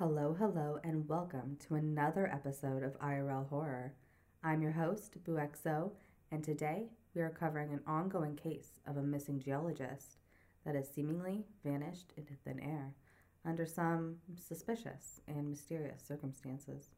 Hello, hello, and welcome to another episode of IRL Horror. I'm your host, Buexo, and today we are covering an ongoing case of a missing geologist that has seemingly vanished into thin air under some suspicious and mysterious circumstances.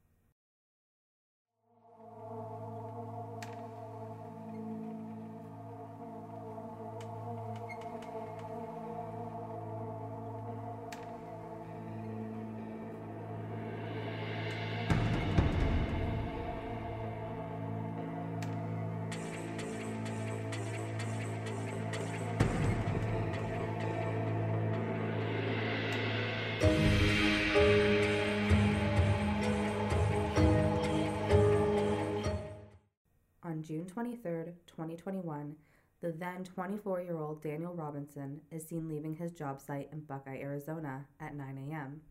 June 23, 2021, the then 24 year old Daniel Robinson is seen leaving his job site in Buckeye, Arizona at 9 a.m.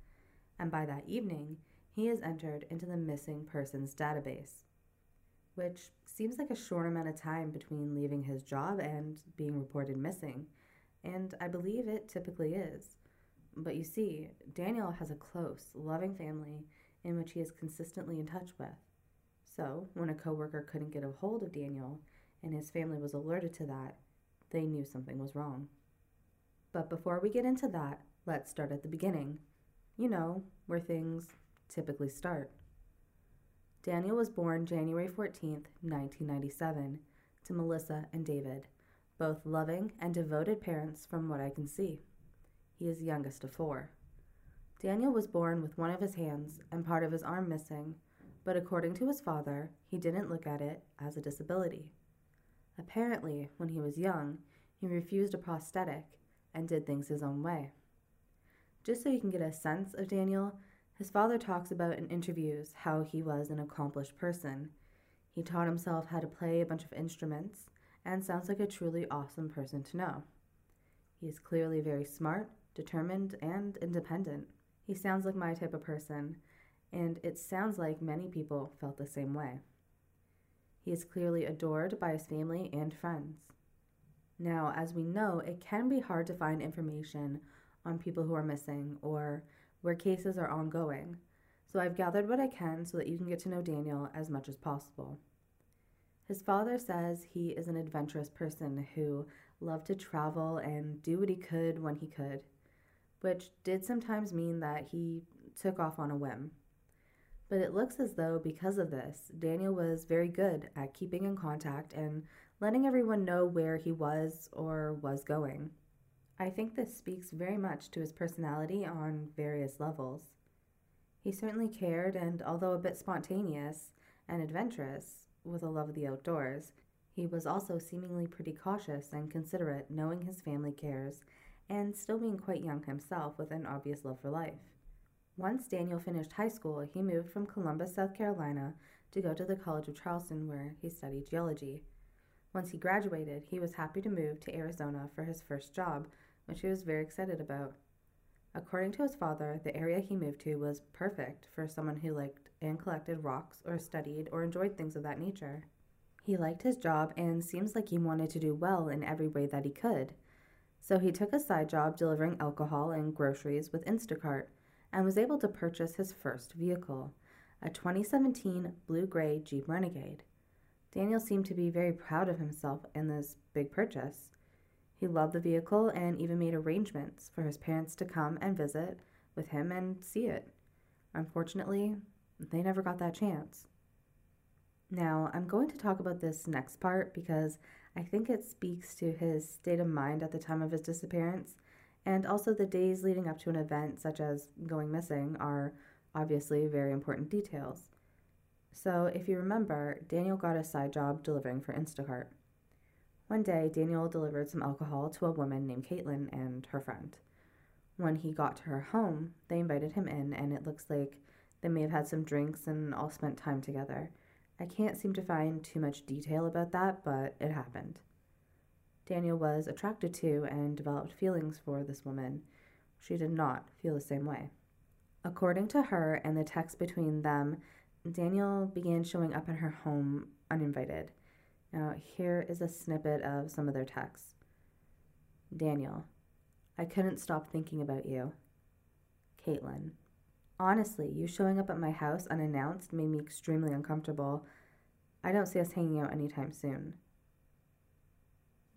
And by that evening, he is entered into the missing persons database, which seems like a short amount of time between leaving his job and being reported missing, and I believe it typically is. But you see, Daniel has a close, loving family in which he is consistently in touch with. So, when a coworker couldn't get a hold of Daniel and his family was alerted to that, they knew something was wrong. But before we get into that, let's start at the beginning. You know, where things typically start. Daniel was born January 14th, 1997, to Melissa and David, both loving and devoted parents from what I can see. He is the youngest of four. Daniel was born with one of his hands and part of his arm missing but according to his father, he didn't look at it as a disability. Apparently, when he was young, he refused a prosthetic and did things his own way. Just so you can get a sense of Daniel, his father talks about in interviews how he was an accomplished person. He taught himself how to play a bunch of instruments and sounds like a truly awesome person to know. He is clearly very smart, determined, and independent. He sounds like my type of person, and it sounds like many people felt the same way. He is clearly adored by his family and friends. Now, as we know, it can be hard to find information on people who are missing or where cases are ongoing, so I've gathered what I can so that you can get to know Daniel as much as possible. His father says he is an adventurous person who loved to travel and do what he could when he could, which did sometimes mean that he took off on a whim. But it looks as though, because of this, Daniel was very good at keeping in contact and letting everyone know where he was or was going. I think this speaks very much to his personality on various levels. He certainly cared, and although a bit spontaneous and adventurous, with a love of the outdoors, he was also seemingly pretty cautious and considerate, knowing his family cares, and still being quite young himself with an obvious love for life. Once Daniel finished high school, he moved from Columbus, South Carolina, to go to the College of Charleston, where he studied geology. Once he graduated, he was happy to move to Arizona for his first job, which he was very excited about. According to his father, the area he moved to was perfect for someone who liked and collected rocks or studied or enjoyed things of that nature. He liked his job and seems like he wanted to do well in every way that he could. So he took a side job delivering alcohol and groceries with Instacart and was able to purchase his first vehicle, a 2017 blue gray Jeep Renegade. Daniel seemed to be very proud of himself in this big purchase. He loved the vehicle and even made arrangements for his parents to come and visit with him and see it. Unfortunately, they never got that chance. Now, I'm going to talk about this next part because I think it speaks to his state of mind at the time of his disappearance and also, the days leading up to an event, such as going missing, are obviously very important details. So, if you remember, Daniel got a side job delivering for Instacart. One day, Daniel delivered some alcohol to a woman named Caitlin and her friend. When he got to her home, they invited him in, and it looks like they may have had some drinks and all spent time together. I can't seem to find too much detail about that, but it happened. Daniel was attracted to and developed feelings for this woman. She did not feel the same way. According to her and the text between them, Daniel began showing up at her home uninvited. Now, here is a snippet of some of their texts Daniel, I couldn't stop thinking about you. Caitlin, Honestly, you showing up at my house unannounced made me extremely uncomfortable. I don't see us hanging out anytime soon.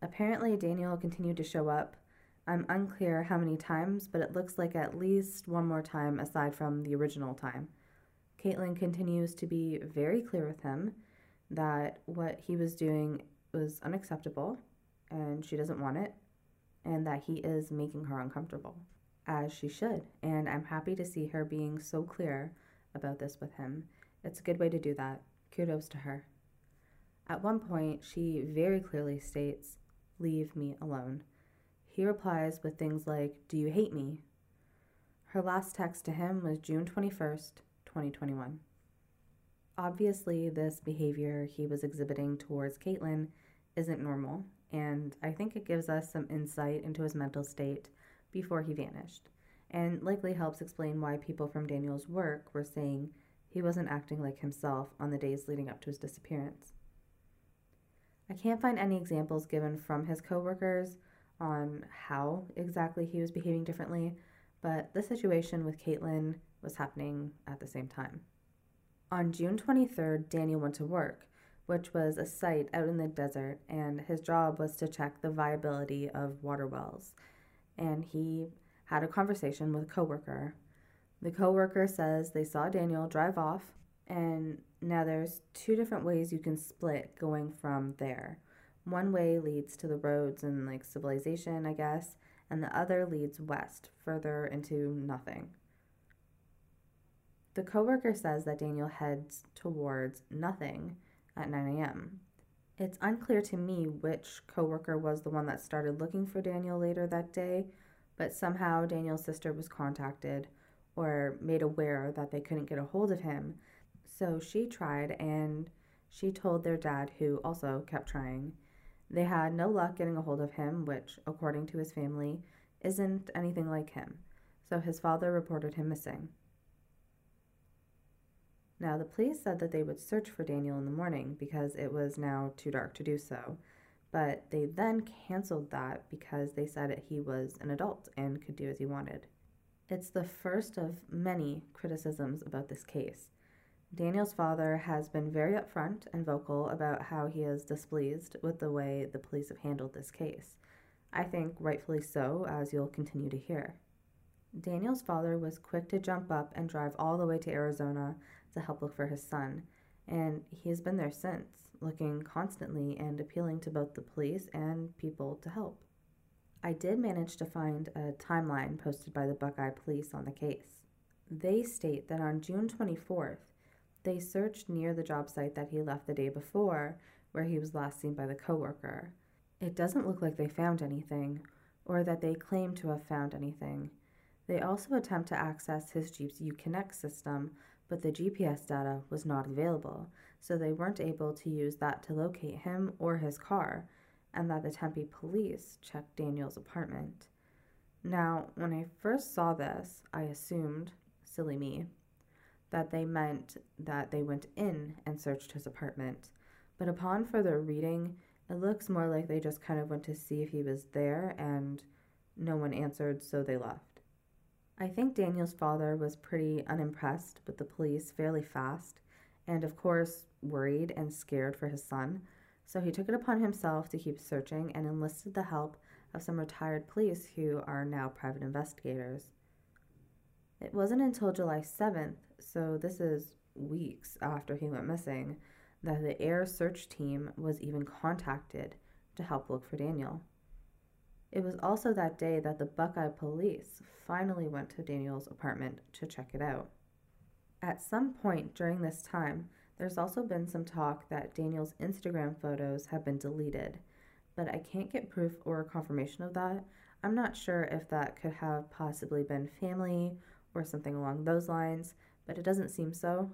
Apparently, Daniel continued to show up. I'm unclear how many times, but it looks like at least one more time aside from the original time. Caitlin continues to be very clear with him that what he was doing was unacceptable and she doesn't want it, and that he is making her uncomfortable, as she should. And I'm happy to see her being so clear about this with him. It's a good way to do that. Kudos to her. At one point, she very clearly states, Leave me alone. He replies with things like, Do you hate me? Her last text to him was June 21st, 2021. Obviously, this behavior he was exhibiting towards Caitlin isn't normal, and I think it gives us some insight into his mental state before he vanished, and likely helps explain why people from Daniel's work were saying he wasn't acting like himself on the days leading up to his disappearance. I can't find any examples given from his coworkers on how exactly he was behaving differently, but the situation with Caitlin was happening at the same time. On June 23rd, Daniel went to work, which was a site out in the desert, and his job was to check the viability of water wells. And he had a conversation with a coworker. The coworker says they saw Daniel drive off, and now there's two different ways you can split going from there. One way leads to the roads and like civilization, I guess, and the other leads west, further into nothing. The coworker says that Daniel heads towards nothing at 9 a.m. It's unclear to me which coworker was the one that started looking for Daniel later that day, but somehow Daniel's sister was contacted or made aware that they couldn't get a hold of him. So she tried and she told their dad, who also kept trying. They had no luck getting a hold of him, which, according to his family, isn't anything like him. So his father reported him missing. Now, the police said that they would search for Daniel in the morning because it was now too dark to do so, but they then canceled that because they said that he was an adult and could do as he wanted. It's the first of many criticisms about this case. Daniel's father has been very upfront and vocal about how he is displeased with the way the police have handled this case. I think rightfully so, as you'll continue to hear. Daniel's father was quick to jump up and drive all the way to Arizona to help look for his son, and he has been there since, looking constantly and appealing to both the police and people to help. I did manage to find a timeline posted by the Buckeye police on the case. They state that on June 24th, they searched near the job site that he left the day before, where he was last seen by the coworker. It doesn't look like they found anything, or that they claim to have found anything. They also attempt to access his Jeep's Uconnect system, but the GPS data was not available, so they weren't able to use that to locate him or his car, and that the Tempe police checked Daniel's apartment. Now, when I first saw this, I assumed, silly me, that they meant that they went in and searched his apartment. But upon further reading, it looks more like they just kind of went to see if he was there and no one answered, so they left. I think Daniel's father was pretty unimpressed with the police fairly fast, and of course, worried and scared for his son, so he took it upon himself to keep searching and enlisted the help of some retired police who are now private investigators. It wasn't until July 7th, so this is weeks after he went missing, that the air search team was even contacted to help look for Daniel. It was also that day that the Buckeye police finally went to Daniel's apartment to check it out. At some point during this time, there's also been some talk that Daniel's Instagram photos have been deleted, but I can't get proof or confirmation of that. I'm not sure if that could have possibly been family or something along those lines, but it doesn't seem so.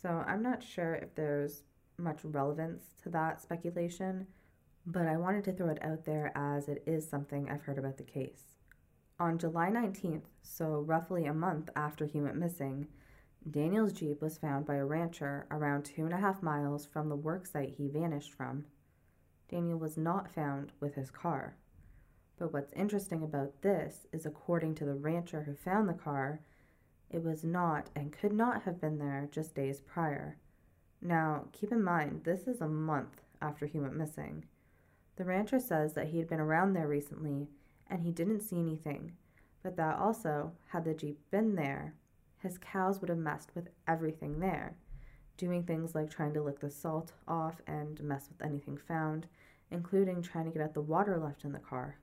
So I'm not sure if there's much relevance to that speculation, but I wanted to throw it out there as it is something I've heard about the case. On July 19th, so roughly a month after he went missing, Daniel's Jeep was found by a rancher around two and a half miles from the worksite he vanished from. Daniel was not found with his car. But what's interesting about this is, according to the rancher who found the car, it was not and could not have been there just days prior. Now, keep in mind, this is a month after he went missing. The rancher says that he had been around there recently and he didn't see anything, but that also, had the Jeep been there, his cows would have messed with everything there, doing things like trying to lick the salt off and mess with anything found, including trying to get at the water left in the car.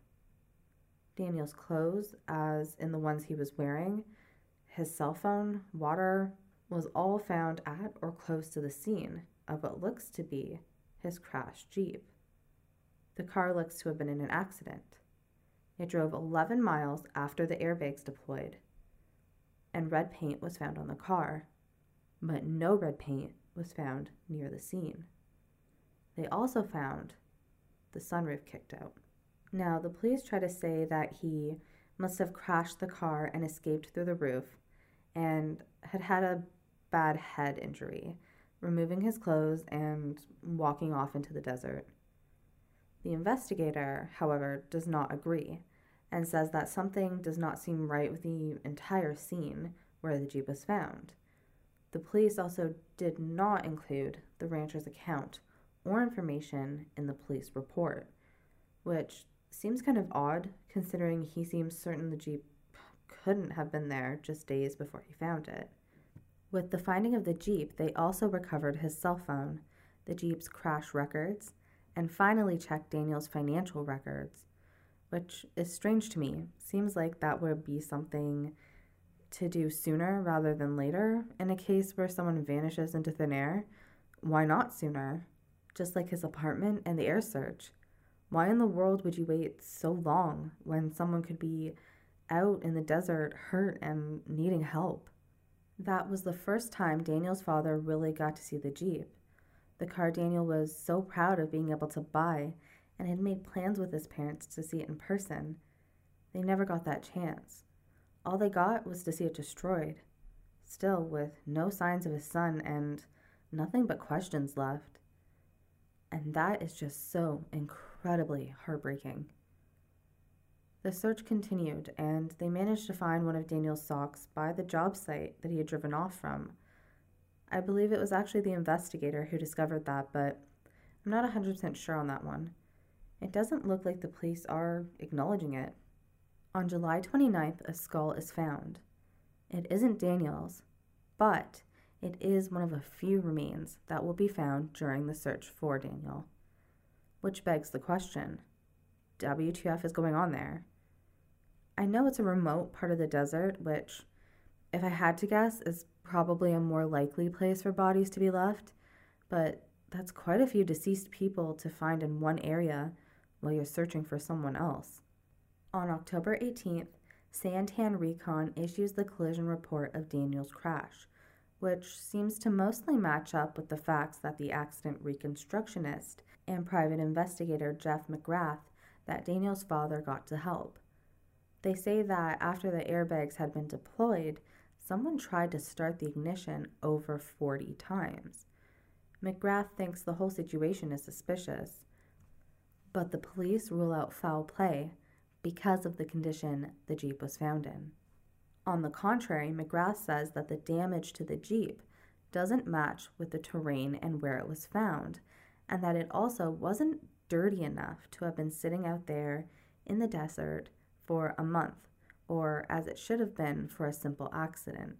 Daniel's clothes, as in the ones he was wearing, his cell phone, water, was all found at or close to the scene of what looks to be his crashed Jeep. The car looks to have been in an accident. It drove 11 miles after the airbags deployed, and red paint was found on the car, but no red paint was found near the scene. They also found the sunroof kicked out. Now, the police try to say that he must have crashed the car and escaped through the roof and had had a bad head injury, removing his clothes and walking off into the desert. The investigator, however, does not agree and says that something does not seem right with the entire scene where the Jeep was found. The police also did not include the rancher's account or information in the police report, which seems kind of odd considering he seems certain the Jeep couldn't have been there just days before he found it. With the finding of the Jeep, they also recovered his cell phone, the Jeep's crash records, and finally checked Daniel's financial records, which is strange to me. Seems like that would be something to do sooner rather than later in a case where someone vanishes into thin air. Why not sooner? Just like his apartment and the air search. Why in the world would you wait so long when someone could be out in the desert, hurt and needing help? That was the first time Daniel's father really got to see the Jeep. The car Daniel was so proud of being able to buy and had made plans with his parents to see it in person. They never got that chance. All they got was to see it destroyed, still with no signs of his son and nothing but questions left. And that is just so incredible incredibly heartbreaking. The search continued, and they managed to find one of Daniel's socks by the job site that he had driven off from. I believe it was actually the investigator who discovered that, but I'm not 100% sure on that one. It doesn't look like the police are acknowledging it. On July 29th, a skull is found. It isn't Daniel's, but it is one of a few remains that will be found during the search for Daniel. Which begs the question WTF is going on there? I know it's a remote part of the desert, which, if I had to guess, is probably a more likely place for bodies to be left, but that's quite a few deceased people to find in one area while you're searching for someone else. On October 18th, Santan Recon issues the collision report of Daniel's crash, which seems to mostly match up with the facts that the accident reconstructionist and private investigator Jeff McGrath that Daniel's father got to help. They say that after the airbags had been deployed, someone tried to start the ignition over 40 times. McGrath thinks the whole situation is suspicious, but the police rule out foul play because of the condition the Jeep was found in. On the contrary, McGrath says that the damage to the Jeep doesn't match with the terrain and where it was found, and that it also wasn't dirty enough to have been sitting out there in the desert for a month, or as it should have been for a simple accident.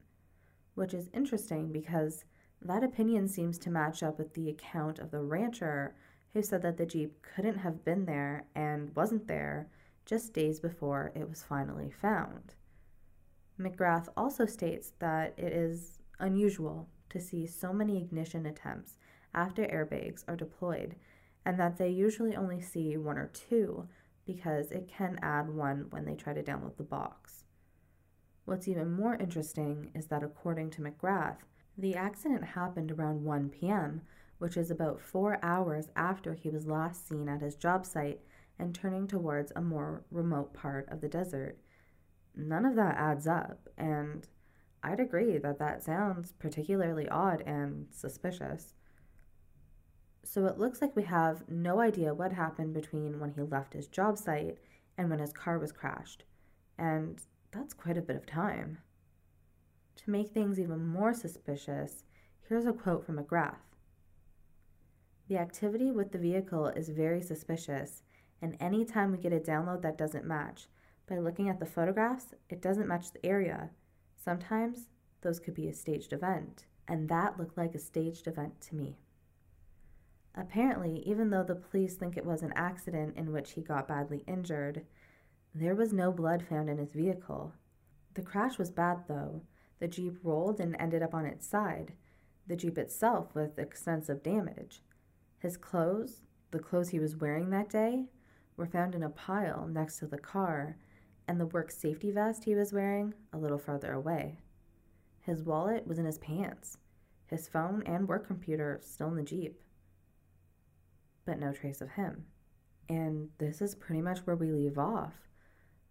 Which is interesting because that opinion seems to match up with the account of the rancher who said that the Jeep couldn't have been there and wasn't there just days before it was finally found. McGrath also states that it is unusual to see so many ignition attempts after airbags are deployed, and that they usually only see one or two because it can add one when they try to download the box. What's even more interesting is that according to McGrath, the accident happened around 1 p.m., which is about four hours after he was last seen at his job site and turning towards a more remote part of the desert. None of that adds up, and I'd agree that that sounds particularly odd and suspicious. So it looks like we have no idea what happened between when he left his job site and when his car was crashed. And that's quite a bit of time. To make things even more suspicious, here's a quote from McGrath The activity with the vehicle is very suspicious, and any time we get a download that doesn't match, by looking at the photographs, it doesn't match the area. Sometimes those could be a staged event, and that looked like a staged event to me. Apparently, even though the police think it was an accident in which he got badly injured, there was no blood found in his vehicle. The crash was bad, though. The Jeep rolled and ended up on its side, the Jeep itself with extensive damage. His clothes, the clothes he was wearing that day, were found in a pile next to the car, and the work safety vest he was wearing a little farther away. His wallet was in his pants, his phone and work computer still in the Jeep but no trace of him. And this is pretty much where we leave off.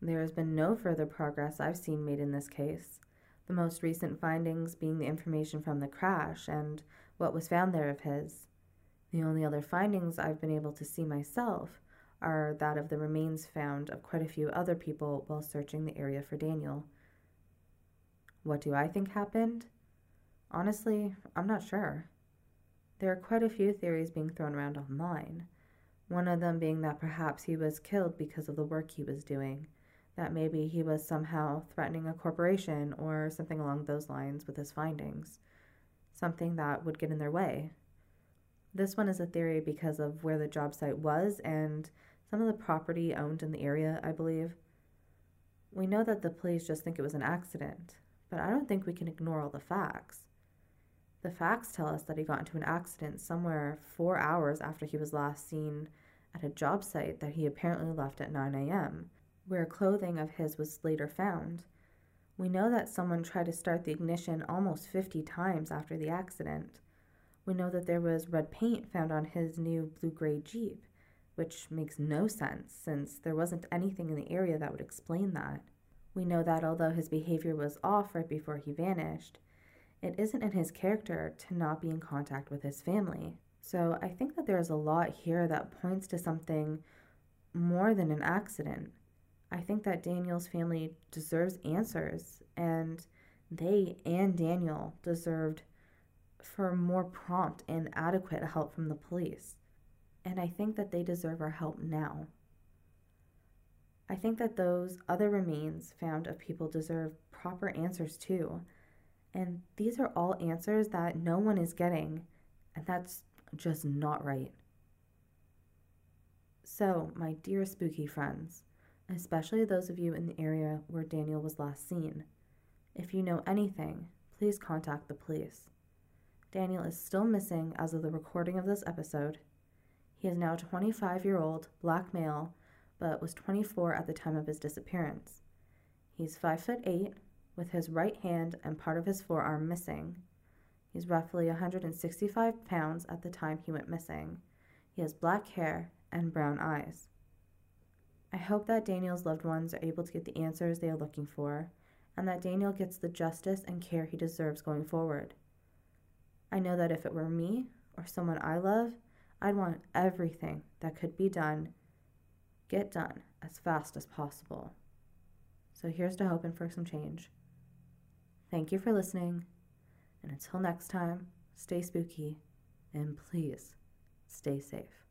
There has been no further progress I've seen made in this case, the most recent findings being the information from the crash and what was found there of his. The only other findings I've been able to see myself are that of the remains found of quite a few other people while searching the area for Daniel. What do I think happened? Honestly, I'm not sure. There are quite a few theories being thrown around online. One of them being that perhaps he was killed because of the work he was doing, that maybe he was somehow threatening a corporation or something along those lines with his findings, something that would get in their way. This one is a theory because of where the job site was and some of the property owned in the area, I believe. We know that the police just think it was an accident, but I don't think we can ignore all the facts. The facts tell us that he got into an accident somewhere four hours after he was last seen at a job site that he apparently left at 9 a.m., where clothing of his was later found. We know that someone tried to start the ignition almost 50 times after the accident. We know that there was red paint found on his new blue gray Jeep, which makes no sense since there wasn't anything in the area that would explain that. We know that although his behavior was off right before he vanished, it isn't in his character to not be in contact with his family. So I think that there's a lot here that points to something more than an accident. I think that Daniel's family deserves answers, and they and Daniel deserved for more prompt and adequate help from the police. And I think that they deserve our help now. I think that those other remains found of people deserve proper answers too. And these are all answers that no one is getting, and that's just not right. So, my dear spooky friends, especially those of you in the area where Daniel was last seen, if you know anything, please contact the police. Daniel is still missing as of the recording of this episode. He is now 25 year old black male, but was 24 at the time of his disappearance. He's 5 foot 8, with his right hand and part of his forearm missing. He's roughly 165 pounds at the time he went missing. He has black hair and brown eyes. I hope that Daniel's loved ones are able to get the answers they are looking for, and that Daniel gets the justice and care he deserves going forward. I know that if it were me or someone I love, I'd want everything that could be done get done as fast as possible. So here's to hoping for some change. Thank you for listening. And until next time, stay spooky and please stay safe.